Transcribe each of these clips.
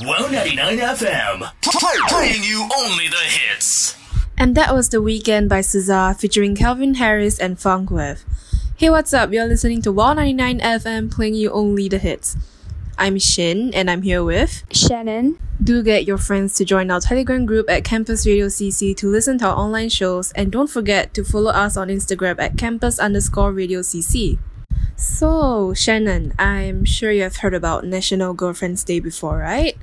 Wow 99 FM. Playing you only the hits. And that was The Weekend by SZA featuring Calvin Harris and Funk Wav. Hey, what's up? You're listening to Wow 99 FM playing you only the hits. I'm Shin and I'm here with. Shannon. Do get your friends to join our Telegram group at Campus Radio CC to listen to our online shows and don't forget to follow us on Instagram at campus underscore radio CC. So, Shannon, I'm sure you have heard about National Girlfriend's Day before, right?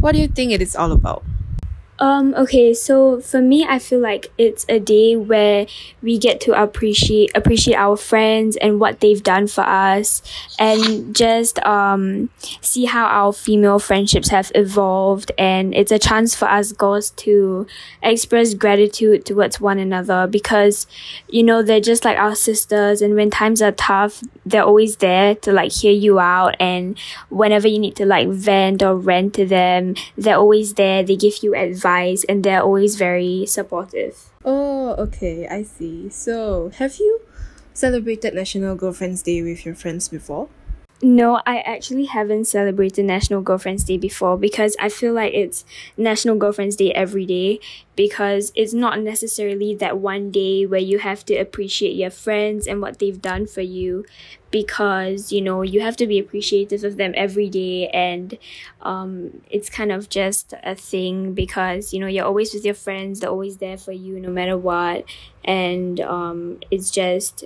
What do you think it is all about? Um, okay, so for me, I feel like it's a day where we get to appreciate appreciate our friends and what they've done for us, and just um see how our female friendships have evolved. And it's a chance for us girls to express gratitude towards one another because, you know, they're just like our sisters, and when times are tough, they're always there to like hear you out. And whenever you need to like vent or rant to them, they're always there. They give you advice and they're always very supportive. Oh, okay, I see. So, have you celebrated National Girlfriend's Day with your friends before? No, I actually haven't celebrated National Girlfriend's Day before because I feel like it's National Girlfriend's Day every day because it's not necessarily that one day where you have to appreciate your friends and what they've done for you because you know you have to be appreciative of them every day and um it's kind of just a thing because you know you're always with your friends they're always there for you no matter what and um it's just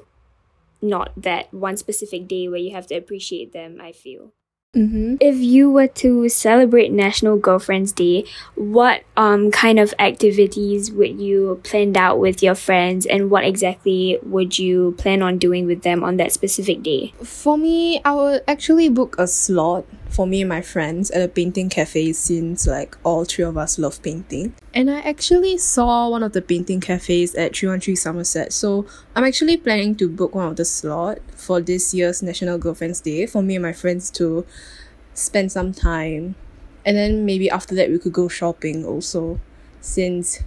not that one specific day where you have to appreciate them, I feel. Mm-hmm. If you were to celebrate National Girlfriend's Day, what um kind of activities would you plan out with your friends and what exactly would you plan on doing with them on that specific day? For me, I would actually book a slot for me and my friends at a painting cafe since like all three of us love painting. And I actually saw one of the painting cafes at 313 Somerset. So I'm actually planning to book one of the slot for this year's National Girlfriend's Day for me and my friends to spend some time. And then maybe after that we could go shopping also since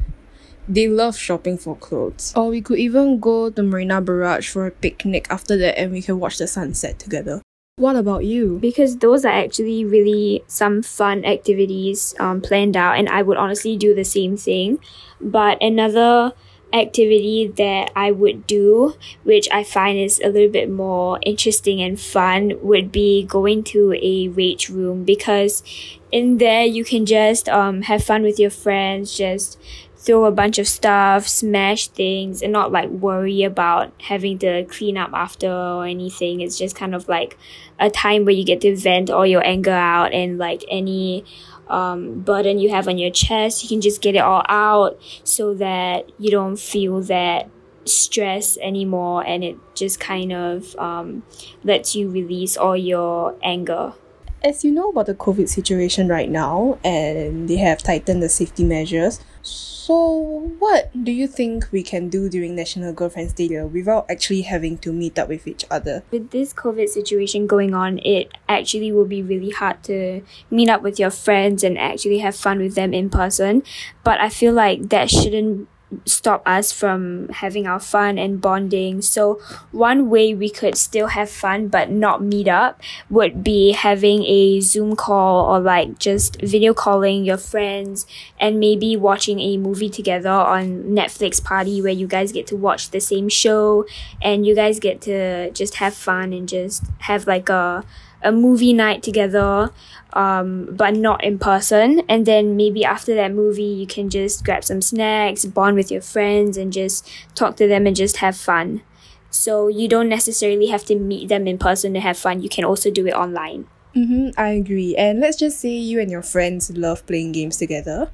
they love shopping for clothes. Or we could even go to Marina Barrage for a picnic after that and we can watch the sunset together. What about you? Because those are actually really some fun activities um, planned out, and I would honestly do the same thing. But another activity that I would do, which I find is a little bit more interesting and fun, would be going to a rage room because in there you can just um, have fun with your friends, just throw a bunch of stuff, smash things, and not like worry about having to clean up after or anything. It's just kind of like a time where you get to vent all your anger out and like any um, burden you have on your chest, you can just get it all out so that you don't feel that stress anymore and it just kind of um, lets you release all your anger. As you know about the COVID situation right now, and they have tightened the safety measures, so what do you think we can do during National Girlfriend's Day without actually having to meet up with each other? With this COVID situation going on, it actually will be really hard to meet up with your friends and actually have fun with them in person. But I feel like that shouldn't stop us from having our fun and bonding. So one way we could still have fun but not meet up would be having a Zoom call or like just video calling your friends and maybe watching a movie together on Netflix party where you guys get to watch the same show and you guys get to just have fun and just have like a a movie night together um, but not in person. And then maybe after that movie, you can just grab some snacks, bond with your friends, and just talk to them and just have fun. So you don't necessarily have to meet them in person to have fun. You can also do it online. Mm-hmm, I agree. And let's just say you and your friends love playing games together.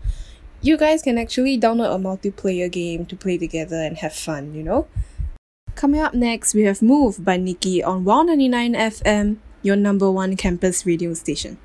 You guys can actually download a multiplayer game to play together and have fun, you know? Coming up next, we have Move by Nikki on Wow 99 FM your number one campus radio station.